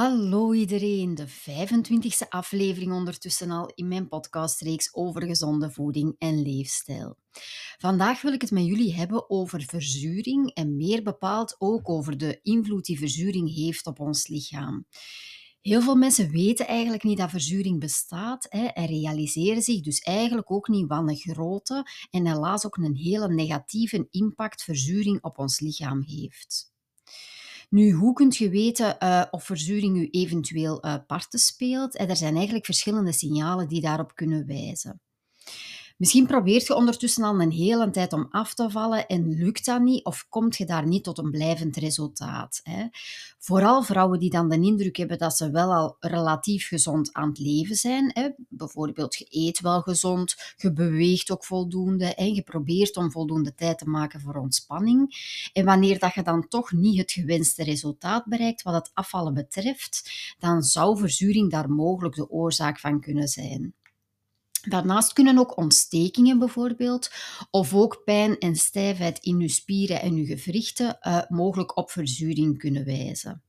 Hallo iedereen, de 25e aflevering ondertussen al in mijn podcastreeks over gezonde voeding en leefstijl. Vandaag wil ik het met jullie hebben over verzuring en meer bepaald ook over de invloed die verzuring heeft op ons lichaam. Heel veel mensen weten eigenlijk niet dat verzuring bestaat hè, en realiseren zich dus eigenlijk ook niet wat een grote en helaas ook een hele negatieve impact verzuring op ons lichaam heeft. Nu, hoe kunt je weten uh, of verzuring u eventueel uh, parten speelt? Er zijn eigenlijk verschillende signalen die daarop kunnen wijzen. Misschien probeert je ondertussen al een hele tijd om af te vallen en lukt dat niet of komt je daar niet tot een blijvend resultaat. Hè? Vooral vrouwen die dan de indruk hebben dat ze wel al relatief gezond aan het leven zijn. Hè? Bijvoorbeeld je eet wel gezond, je beweegt ook voldoende en je probeert om voldoende tijd te maken voor ontspanning. En wanneer dat je dan toch niet het gewenste resultaat bereikt wat het afvallen betreft, dan zou verzuring daar mogelijk de oorzaak van kunnen zijn. Daarnaast kunnen ook ontstekingen bijvoorbeeld, of ook pijn en stijfheid in uw spieren en uw gewrichten uh, mogelijk op verzuring kunnen wijzen.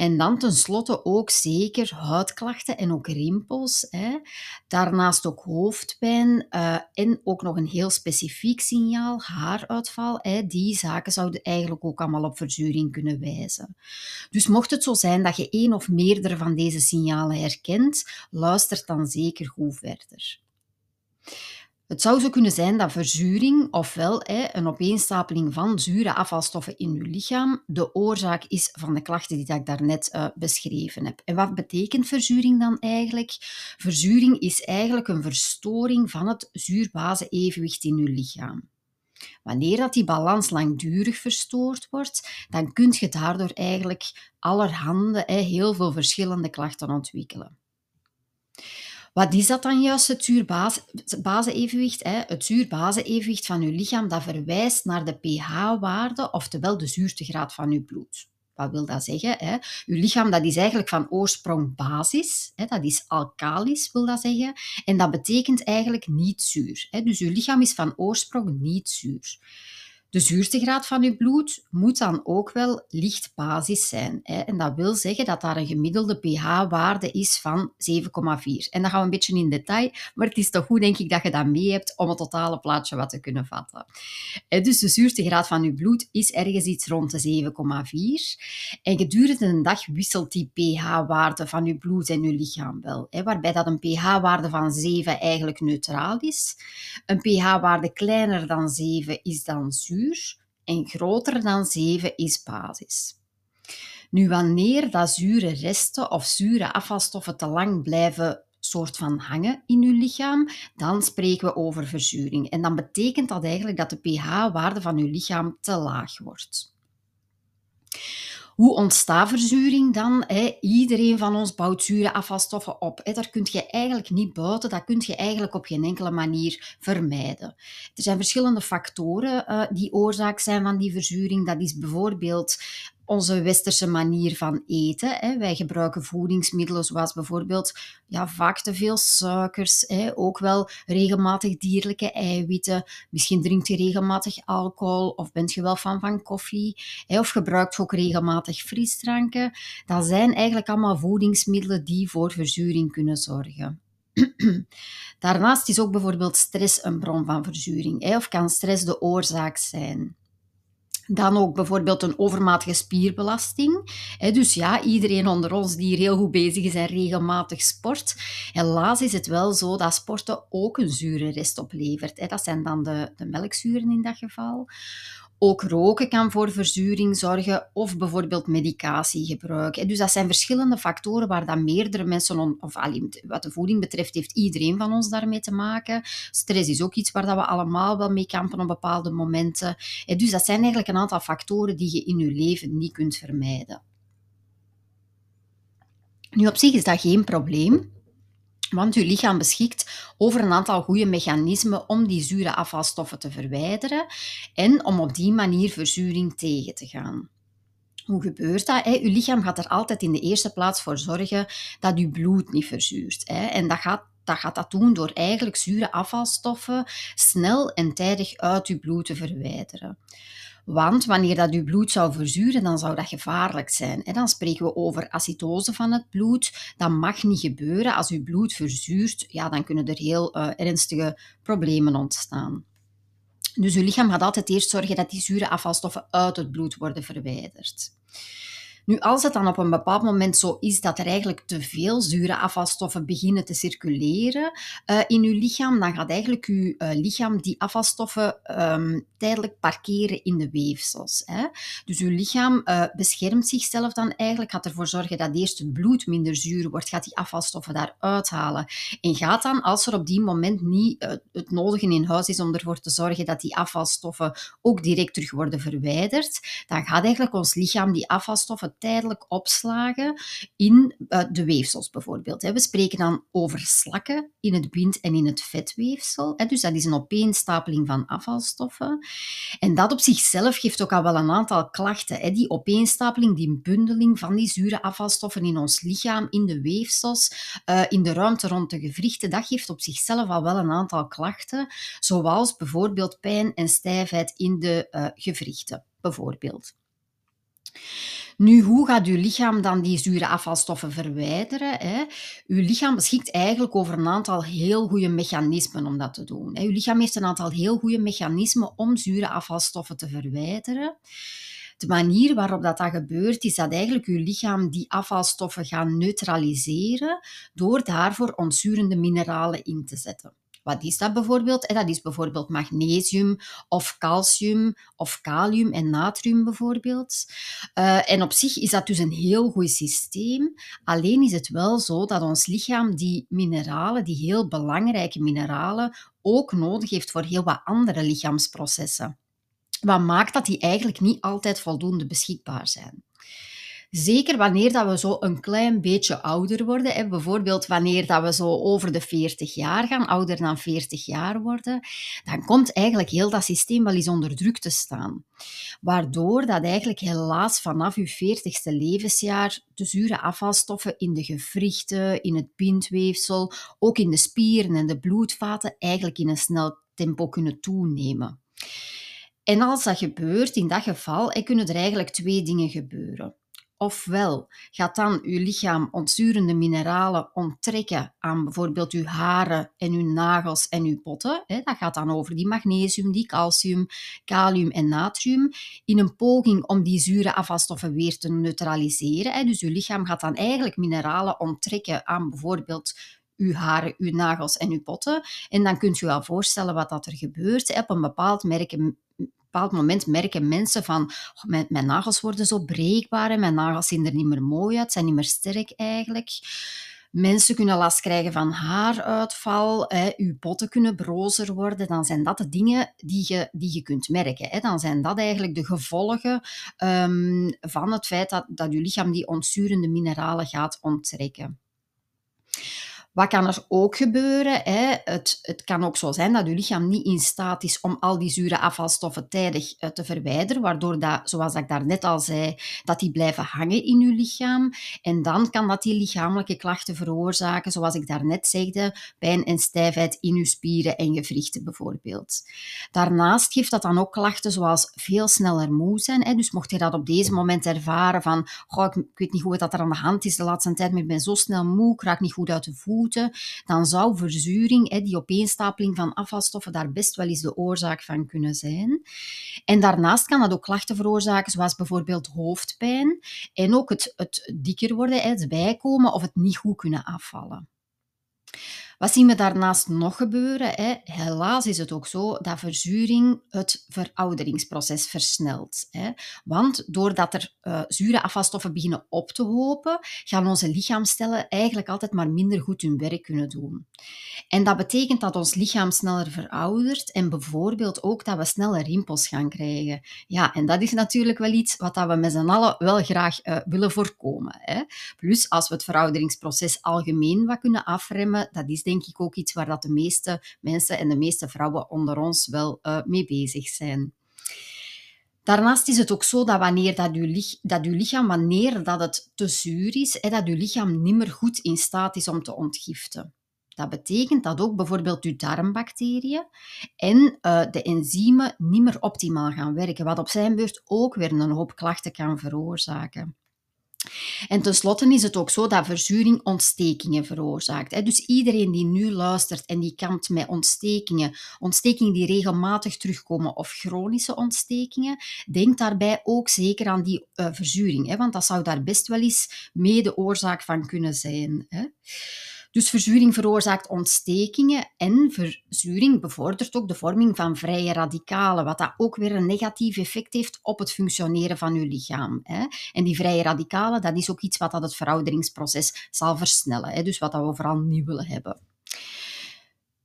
En dan tenslotte ook zeker huidklachten en ook rimpels. Hè. Daarnaast ook hoofdpijn uh, en ook nog een heel specifiek signaal, haaruitval. Hè. Die zaken zouden eigenlijk ook allemaal op verzuring kunnen wijzen. Dus mocht het zo zijn dat je één of meerdere van deze signalen herkent, luister dan zeker goed verder. Het zou zo kunnen zijn dat verzuring, ofwel een opeenstapeling van zure afvalstoffen in uw lichaam, de oorzaak is van de klachten die ik daarnet uh, beschreven heb. En wat betekent verzuring dan eigenlijk? Verzuring is eigenlijk een verstoring van het zuurbase-evenwicht in uw lichaam. Wanneer dat die balans langdurig verstoord wordt, dan kun je daardoor eigenlijk allerhande, heel veel verschillende klachten ontwikkelen. Wat is dat dan juist, het zuurbase-evenwicht? Het zuurbase-evenwicht van uw lichaam dat verwijst naar de pH-waarde, oftewel de zuurtegraad van uw bloed. Wat wil dat zeggen? Hè? Uw lichaam dat is eigenlijk van oorsprong basis, hè? dat is alkalisch, wil dat zeggen. En dat betekent eigenlijk niet zuur. Hè? Dus uw lichaam is van oorsprong niet zuur. De zuurtegraad van uw bloed moet dan ook wel licht basis zijn. Hè? En dat wil zeggen dat daar een gemiddelde pH-waarde is van 7,4. En dan gaan we een beetje in detail, maar het is toch goed, denk ik, dat je dat mee hebt om het totale plaatje wat te kunnen vatten. Dus de zuurtegraad van uw bloed is ergens iets rond de 7,4. En gedurende een dag wisselt die pH-waarde van uw bloed en uw lichaam wel. Hè? Waarbij dat een pH-waarde van 7 eigenlijk neutraal is. Een pH-waarde kleiner dan 7 is dan zuur en groter dan 7 is basis. Nu, wanneer dat zure resten of zure afvalstoffen te lang blijven soort van hangen in uw lichaam, dan spreken we over verzuring. En dan betekent dat eigenlijk dat de pH-waarde van uw lichaam te laag wordt. Hoe ontstaat verzuring dan? Iedereen van ons bouwt zure afvalstoffen op. Daar kun je eigenlijk niet buiten, dat kun je eigenlijk op geen enkele manier vermijden. Er zijn verschillende factoren uh, die oorzaak zijn van die verzuring. Dat is bijvoorbeeld onze westerse manier van eten. Hè. Wij gebruiken voedingsmiddelen zoals bijvoorbeeld ja, vaak te veel suikers, hè. ook wel regelmatig dierlijke eiwitten. Misschien drinkt je regelmatig alcohol of bent je wel van van koffie hè, of gebruikt ook regelmatig frisdranken. Dat zijn eigenlijk allemaal voedingsmiddelen die voor verzuring kunnen zorgen. Daarnaast is ook bijvoorbeeld stress een bron van verzuring, of kan stress de oorzaak zijn. Dan ook bijvoorbeeld een overmatige spierbelasting. Dus ja, iedereen onder ons die hier heel goed bezig is en regelmatig sport. Helaas is het wel zo dat sporten ook een zure rest oplevert. Dat zijn dan de, de melkzuren in dat geval. Ook roken kan voor verzuring zorgen of bijvoorbeeld medicatiegebruik. Dus dat zijn verschillende factoren waar dan meerdere mensen, of wat de voeding betreft, heeft iedereen van ons daarmee te maken. Stress is ook iets waar we allemaal wel mee kampen op bepaalde momenten. Dus dat zijn eigenlijk een aantal factoren die je in je leven niet kunt vermijden. Nu, op zich is dat geen probleem. Want uw lichaam beschikt over een aantal goede mechanismen om die zure afvalstoffen te verwijderen en om op die manier verzuring tegen te gaan. Hoe gebeurt dat? Uw lichaam gaat er altijd in de eerste plaats voor zorgen dat uw bloed niet verzuurt. En dat gaat dat gaat dat doen door eigenlijk zure afvalstoffen snel en tijdig uit uw bloed te verwijderen. Want wanneer dat uw bloed zou verzuren, dan zou dat gevaarlijk zijn. Dan spreken we over acidose van het bloed. Dat mag niet gebeuren. Als uw bloed verzuurt, ja, dan kunnen er heel uh, ernstige problemen ontstaan. Dus uw lichaam gaat altijd eerst zorgen dat die zure afvalstoffen uit het bloed worden verwijderd. Nu, als het dan op een bepaald moment zo is dat er eigenlijk te veel zure afvalstoffen beginnen te circuleren uh, in uw lichaam, dan gaat eigenlijk uw uh, lichaam die afvalstoffen um, tijdelijk parkeren in de weefsels. Hè. Dus uw lichaam uh, beschermt zichzelf dan eigenlijk, gaat ervoor zorgen dat eerst het bloed minder zuur wordt, gaat die afvalstoffen daar uithalen. En gaat dan, als er op die moment niet het nodige in huis is om ervoor te zorgen dat die afvalstoffen ook direct terug worden verwijderd, dan gaat eigenlijk ons lichaam die afvalstoffen tijdelijk opslagen in uh, de weefsels bijvoorbeeld. We spreken dan over slakken in het bind- en in het vetweefsel. Dus dat is een opeenstapeling van afvalstoffen. En dat op zichzelf geeft ook al wel een aantal klachten. Die opeenstapeling, die bundeling van die zure afvalstoffen in ons lichaam, in de weefsels, uh, in de ruimte rond de gewrichten, dat geeft op zichzelf al wel een aantal klachten, zoals bijvoorbeeld pijn en stijfheid in de uh, gewrichten, bijvoorbeeld. Nu, hoe gaat uw lichaam dan die zure afvalstoffen verwijderen? Hè? Uw lichaam beschikt eigenlijk over een aantal heel goede mechanismen om dat te doen. Uw lichaam heeft een aantal heel goede mechanismen om zure afvalstoffen te verwijderen. De manier waarop dat, dat gebeurt, is dat eigenlijk uw lichaam die afvalstoffen gaat neutraliseren door daarvoor ontzurende mineralen in te zetten. Wat is dat bijvoorbeeld? Dat is bijvoorbeeld magnesium of calcium of kalium en natrium bijvoorbeeld. Uh, en op zich is dat dus een heel goed systeem. Alleen is het wel zo dat ons lichaam die mineralen, die heel belangrijke mineralen, ook nodig heeft voor heel wat andere lichaamsprocessen. Wat maakt dat die eigenlijk niet altijd voldoende beschikbaar zijn. Zeker wanneer dat we zo een klein beetje ouder worden, hè, bijvoorbeeld wanneer dat we zo over de 40 jaar gaan, ouder dan 40 jaar worden, dan komt eigenlijk heel dat systeem wel eens onder druk te staan. Waardoor dat eigenlijk helaas vanaf uw 40ste levensjaar de zure afvalstoffen in de gewrichten, in het bindweefsel, ook in de spieren en de bloedvaten eigenlijk in een snel tempo kunnen toenemen. En als dat gebeurt, in dat geval, kunnen er eigenlijk twee dingen gebeuren. Ofwel gaat dan uw lichaam ontzurende mineralen onttrekken aan bijvoorbeeld uw haren en uw nagels en uw potten. Dat gaat dan over die magnesium, die calcium, kalium en natrium. In een poging om die zure afvalstoffen weer te neutraliseren. Dus uw lichaam gaat dan eigenlijk mineralen onttrekken aan bijvoorbeeld uw haren, uw nagels en uw potten. En dan kunt u wel voorstellen wat dat er gebeurt. Op een bepaald merk bepaald moment merken mensen van mijn, nagels worden zo breekbaar en mijn nagels zien er niet meer mooi uit, zijn niet meer sterk eigenlijk. Mensen kunnen last krijgen van haaruitval, hè, uw botten kunnen brozer worden. Dan zijn dat de dingen die je, die je kunt merken. Hè. Dan zijn dat eigenlijk de gevolgen um, van het feit dat, dat je lichaam die ontzurende mineralen gaat onttrekken. Wat kan er ook gebeuren? Hè? Het, het kan ook zo zijn dat je lichaam niet in staat is om al die zure afvalstoffen tijdig uh, te verwijderen, waardoor dat, zoals ik daarnet al zei, dat die blijven hangen in je lichaam. En dan kan dat die lichamelijke klachten veroorzaken, zoals ik daarnet zegde, pijn en stijfheid in je spieren en gewrichten bijvoorbeeld. Daarnaast geeft dat dan ook klachten zoals veel sneller moe zijn. Hè? Dus mocht je dat op deze moment ervaren van, ik, weet niet hoe dat er aan de hand is de laatste tijd, maar ik ben zo snel moe, ik raak niet goed uit de voet dan zou verzuring, die opeenstapeling van afvalstoffen, daar best wel eens de oorzaak van kunnen zijn. En daarnaast kan dat ook klachten veroorzaken, zoals bijvoorbeeld hoofdpijn en ook het, het dikker worden, het bijkomen of het niet goed kunnen afvallen. Wat zien we daarnaast nog gebeuren? Hè? Helaas is het ook zo dat verzuring het verouderingsproces versnelt. Hè? Want doordat er uh, zure afvalstoffen beginnen op te hopen, gaan onze lichaamstellen eigenlijk altijd maar minder goed hun werk kunnen doen. En dat betekent dat ons lichaam sneller veroudert en bijvoorbeeld ook dat we sneller rimpels gaan krijgen. Ja, en dat is natuurlijk wel iets wat we met z'n allen wel graag uh, willen voorkomen. Hè? Plus, als we het verouderingsproces algemeen wat kunnen afremmen, dat is denk ik ook iets waar dat de meeste mensen en de meeste vrouwen onder ons wel uh, mee bezig zijn. Daarnaast is het ook zo dat wanneer dat uw, dat lichaam, wanneer dat het te zuur is, hè, dat uw lichaam niet meer goed in staat is om te ontgiften. Dat betekent dat ook bijvoorbeeld uw darmbacteriën en uh, de enzymen niet meer optimaal gaan werken, wat op zijn beurt ook weer een hoop klachten kan veroorzaken. En tenslotte is het ook zo dat verzuring ontstekingen veroorzaakt. Dus iedereen die nu luistert en die kampt met ontstekingen, ontstekingen die regelmatig terugkomen of chronische ontstekingen, denkt daarbij ook zeker aan die uh, verzuring, want dat zou daar best wel eens mede oorzaak van kunnen zijn. Dus verzuring veroorzaakt ontstekingen en verzuring bevordert ook de vorming van vrije radicalen, wat dat ook weer een negatief effect heeft op het functioneren van uw lichaam. En die vrije radicalen, dat is ook iets wat dat het verouderingsproces zal versnellen, dus wat dat we vooral niet willen hebben.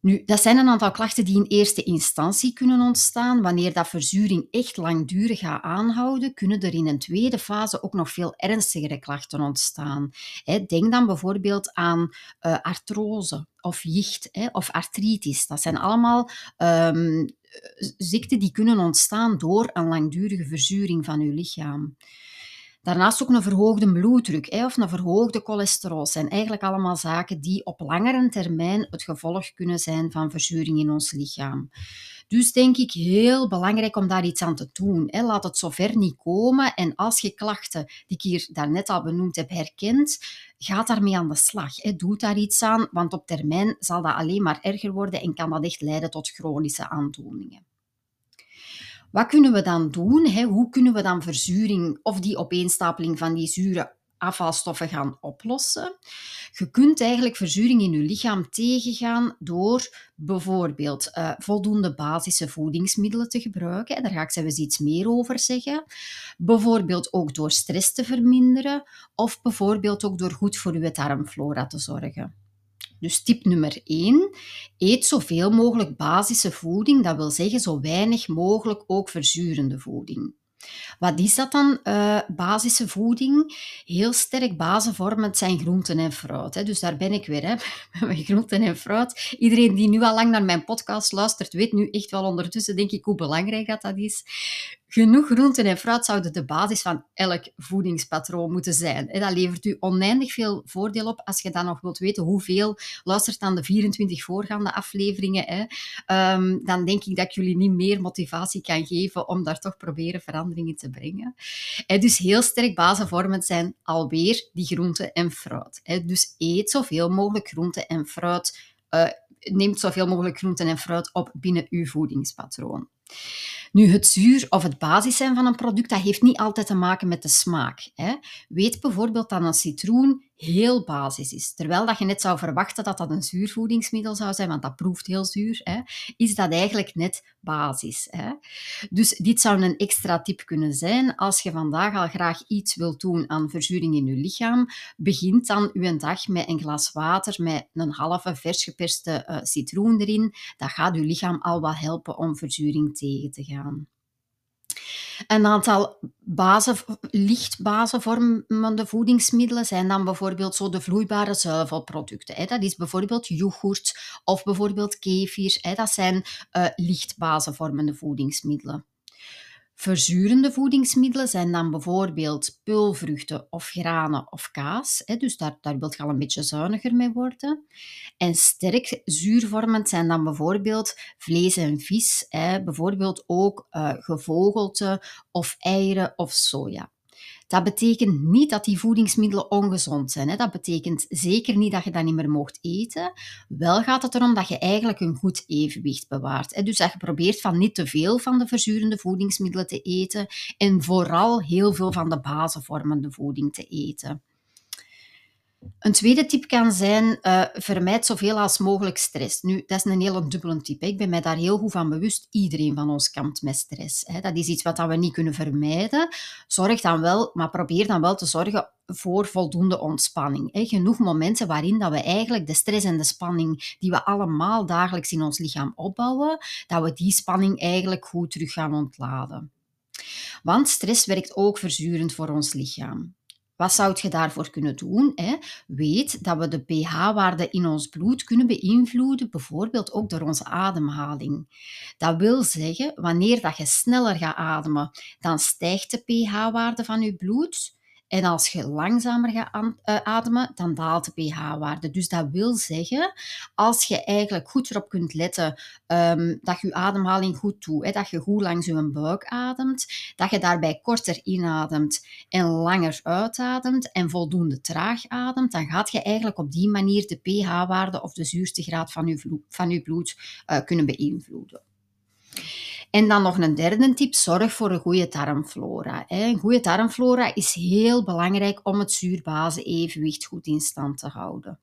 Nu, dat zijn een aantal klachten die in eerste instantie kunnen ontstaan. Wanneer dat verzuring echt langdurig gaat aanhouden, kunnen er in een tweede fase ook nog veel ernstigere klachten ontstaan. Denk dan bijvoorbeeld aan uh, artrose of jicht of artritis. Dat zijn allemaal um, ziekten die kunnen ontstaan door een langdurige verzuring van uw lichaam. Daarnaast ook een verhoogde bloeddruk hè, of een verhoogde cholesterol zijn eigenlijk allemaal zaken die op langere termijn het gevolg kunnen zijn van verzuring in ons lichaam. Dus denk ik heel belangrijk om daar iets aan te doen. Hè. Laat het zover niet komen en als je klachten, die ik hier daarnet al benoemd heb, herkent, ga daarmee aan de slag. Hè. Doe daar iets aan, want op termijn zal dat alleen maar erger worden en kan dat echt leiden tot chronische aandoeningen. Wat kunnen we dan doen? Hè? Hoe kunnen we dan verzuring of die opeenstapeling van die zure afvalstoffen gaan oplossen? Je kunt eigenlijk verzuring in je lichaam tegengaan door bijvoorbeeld uh, voldoende basische voedingsmiddelen te gebruiken. Daar ga ik zelfs iets meer over zeggen. Bijvoorbeeld ook door stress te verminderen of bijvoorbeeld ook door goed voor je darmflora te zorgen. Dus tip nummer 1, eet zoveel mogelijk basische voeding, dat wil zeggen zo weinig mogelijk ook verzurende voeding. Wat is dat dan, uh, basische voeding? Heel sterk basenvormend zijn groenten en fruit. Hè. Dus daar ben ik weer, hè, met groenten en fruit. Iedereen die nu al lang naar mijn podcast luistert, weet nu echt wel ondertussen, denk ik, hoe belangrijk dat, dat is. Genoeg groenten en fruit zouden de basis van elk voedingspatroon moeten zijn. Dat levert u oneindig veel voordeel op als je dan nog wilt weten hoeveel luistert aan de 24 voorgaande afleveringen. Ehm, dan denk ik dat ik jullie niet meer motivatie kan geven om daar toch proberen veranderingen te brengen. Dus heel sterk basenvormend zijn alweer die groenten en fruit. Dus eet zoveel mogelijk groenten en fruit. Uh, neemt zoveel mogelijk groenten en fruit op binnen uw voedingspatroon. Nu, het zuur of het basis zijn van een product, dat heeft niet altijd te maken met de smaak. Hè. Weet bijvoorbeeld dat een citroen heel basis is. Terwijl dat je net zou verwachten dat dat een zuurvoedingsmiddel zou zijn, want dat proeft heel zuur, hè, is dat eigenlijk net basis. Hè. Dus dit zou een extra tip kunnen zijn als je vandaag al graag iets wilt doen aan verzuring in je lichaam. Begint dan uw dag met een glas water met een halve vers geperste uh, citroen erin. Dat gaat je lichaam al wat helpen om verzuring tegen te gaan. Een aantal bazen, licht basenvormende voedingsmiddelen zijn dan bijvoorbeeld zo de vloeibare zuivelproducten. Dat is bijvoorbeeld yoghurt of bijvoorbeeld kefir. Dat zijn uh, licht basenvormende voedingsmiddelen. Verzurende voedingsmiddelen zijn dan bijvoorbeeld pulvruchten of granen of kaas. Dus daar, daar wil je al een beetje zuiniger mee worden. En sterk zuurvormend zijn dan bijvoorbeeld vlees en vis. Bijvoorbeeld ook uh, gevogelte of eieren of soja. Dat betekent niet dat die voedingsmiddelen ongezond zijn. Hè. Dat betekent zeker niet dat je dat niet meer mocht eten. Wel gaat het erom dat je eigenlijk een goed evenwicht bewaart. Hè. Dus dat je probeert van niet te veel van de verzurende voedingsmiddelen te eten en vooral heel veel van de basenvormende voeding te eten. Een tweede tip kan zijn, uh, vermijd zoveel als mogelijk stress. Nu, dat is een hele dubbele tip. Hè. Ik ben mij daar heel goed van bewust. Iedereen van ons kampt met stress. Hè. Dat is iets wat we niet kunnen vermijden. Zorg dan wel, maar probeer dan wel te zorgen voor voldoende ontspanning. Hè. Genoeg momenten waarin dat we eigenlijk de stress en de spanning die we allemaal dagelijks in ons lichaam opbouwen, dat we die spanning eigenlijk goed terug gaan ontladen. Want stress werkt ook verzurend voor ons lichaam. Wat zou je daarvoor kunnen doen? Hè? Weet dat we de pH-waarde in ons bloed kunnen beïnvloeden, bijvoorbeeld ook door onze ademhaling. Dat wil zeggen, wanneer dat je sneller gaat ademen, dan stijgt de pH-waarde van je bloed. En als je langzamer gaat uh, ademen, dan daalt de pH-waarde. Dus dat wil zeggen, als je eigenlijk goed erop kunt letten um, dat je ademhaling goed doet, dat je goed langs je buik ademt, dat je daarbij korter inademt en langer uitademt en voldoende traag ademt, dan gaat je eigenlijk op die manier de pH-waarde of de zuurtegraad van je, van je bloed uh, kunnen beïnvloeden. En dan nog een derde tip, zorg voor een goede darmflora. Een goede darmflora is heel belangrijk om het zuurbase-evenwicht goed in stand te houden.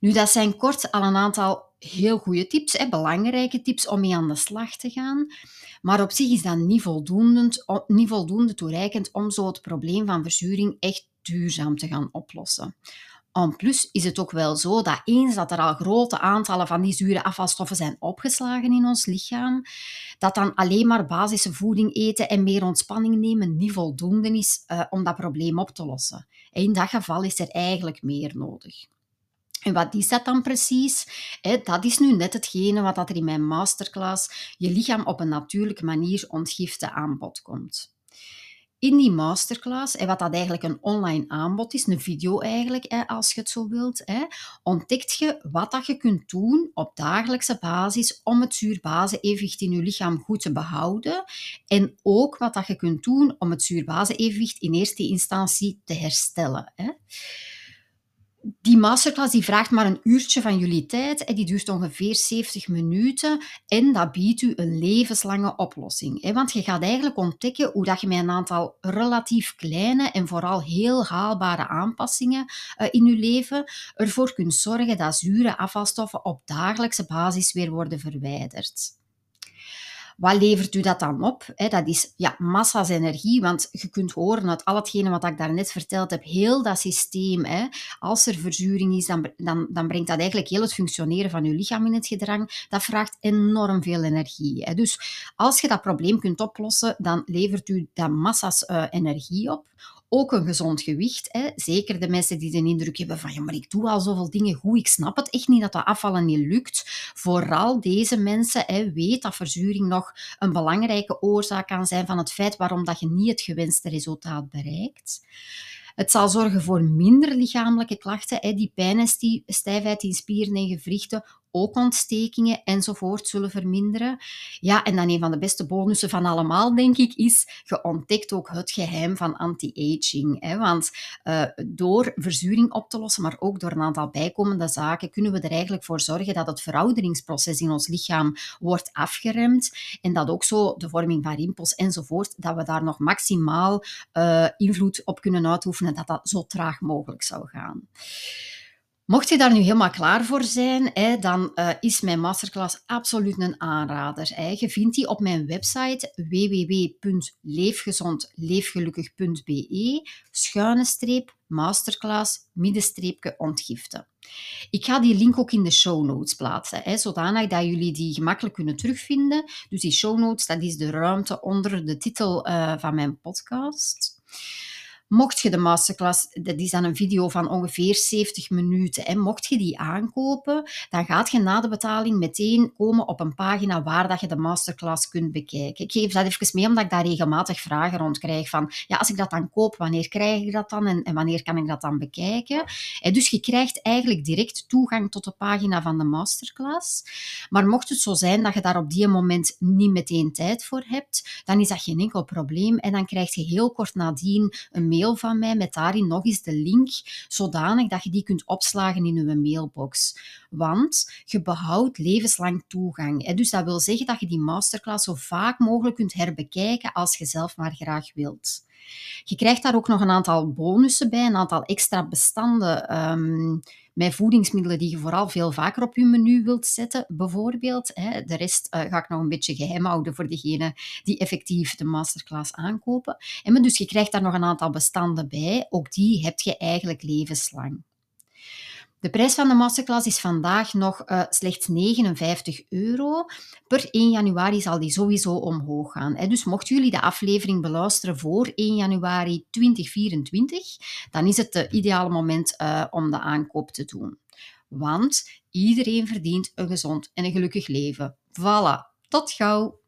Nu, dat zijn kort al een aantal heel goede tips, belangrijke tips om mee aan de slag te gaan. Maar op zich is dat niet voldoende, niet voldoende toereikend om zo het probleem van verzuring echt duurzaam te gaan oplossen. En plus is het ook wel zo dat eens dat er al grote aantallen van die zure afvalstoffen zijn opgeslagen in ons lichaam, dat dan alleen maar basisse voeding eten en meer ontspanning nemen niet voldoende is uh, om dat probleem op te lossen. in dat geval is er eigenlijk meer nodig. En wat is dat dan precies? dat is nu net hetgene wat er in mijn masterclass je lichaam op een natuurlijke manier ontgifte aan bod komt in die masterclass, en wat dat eigenlijk een online aanbod is, een video eigenlijk, als je het zo wilt, ontdekt je wat dat je kunt doen op dagelijkse basis om het zuurbase-evenwicht in je lichaam goed te behouden. En ook wat dat je kunt doen om het zuurbase-evenwicht in eerste instantie te herstellen die masterclass die vraagt maar een uurtje van jullie tijd. En die duurt ongeveer 70 minuten. En dat biedt u een levenslange oplossing. Want je gaat eigenlijk ontdekken hoe dat je met een aantal relatief kleine en vooral heel haalbare aanpassingen eh, in je leven ervoor kunt zorgen dat zure afvalstoffen op dagelijkse basis weer worden verwijderd. Wat levert u dat dan op? dat is ja, massa's energie, want je kunt horen uit al hetgene wat ik daarnet verteld heb, heel dat systeem, als er verzuring is, dan, dan, dan brengt dat eigenlijk heel het functioneren van je lichaam in het gedrang. Dat vraagt enorm veel energie. Dus als je dat probleem kunt oplossen, dan levert u dat massa's uh, energie op ook een gezond gewicht. Hè. Zeker de mensen die de indruk hebben van ja, maar ik doe al zoveel dingen goed, ik snap het echt niet dat dat afvallen niet lukt. Vooral deze mensen hè, weet dat verzuring nog een belangrijke oorzaak kan zijn van het feit waarom dat je niet het gewenste resultaat bereikt. Het zal zorgen voor minder lichamelijke klachten, die pijn en stijfheid in spieren en gewrichten, ook ontstekingen enzovoort zullen verminderen. Ja, en dan een van de beste bonussen van allemaal, denk ik, is je ontdekt ook het geheim van anti-aging. Want uh, door verzuring op te lossen, maar ook door een aantal bijkomende zaken, kunnen we er eigenlijk voor zorgen dat het verouderingsproces in ons lichaam wordt afgeremd en dat ook zo de vorming van rimpels enzovoort, dat we daar nog maximaal uh, invloed op kunnen uitoefenen, dat dat zo traag mogelijk zou gaan. Mocht je daar nu helemaal klaar voor zijn, dan uh, is mijn masterclass absoluut een aanrader. Je vindt die op mijn website www.leefgezondleefgelukkig.be schuine streep masterclass middenstreepje ontgiften. Ik ga die link ook in de show notes plaatsen, hè, zodanig dat jullie die gemakkelijk kunnen terugvinden. Dus die show notes, dat is de ruimte onder de titel uh, van mijn podcast. Mocht je de masterclass, dat is dan een video van ongeveer 70 minuten, en mocht je die aankopen, dan gaat je na de betaling meteen komen op een pagina waar dat je de masterclass kunt bekijken. Ik geef dat even mee, omdat ik daar regelmatig vragen rond krijg van, ja, als ik dat dan koop, wanneer krijg ik dat dan en, en wanneer kan ik dat dan bekijken? En dus je krijgt eigenlijk direct toegang tot de pagina van de masterclass. Maar mocht het zo zijn dat je daar op die moment niet meteen tijd voor hebt, dan is dat geen enkel probleem en dan krijg je heel kort nadien een mail van mij met daarin nog eens de link, zodanig dat je die kunt opslagen in je mailbox. Want je behoudt levenslang toegang. Dus dat wil zeggen dat je die masterclass zo vaak mogelijk kunt herbekijken als je zelf maar graag wilt. Je krijgt daar ook nog een aantal bonussen bij, een aantal extra bestanden. Um, met voedingsmiddelen die je vooral veel vaker op je menu wilt zetten, bijvoorbeeld. Hè. De rest uh, ga ik nog een beetje geheim houden voor degenen die effectief de masterclass aankopen. En dus je krijgt daar nog een aantal bestanden bij. Ook die heb je eigenlijk levenslang. De prijs van de masterclass is vandaag nog uh, slechts 59 euro. Per 1 januari zal die sowieso omhoog gaan. Hè. Dus mochten jullie de aflevering beluisteren voor 1 januari 2024, dan is het het ideale moment uh, om de aankoop te doen. Want iedereen verdient een gezond en een gelukkig leven. Voilà, tot gauw!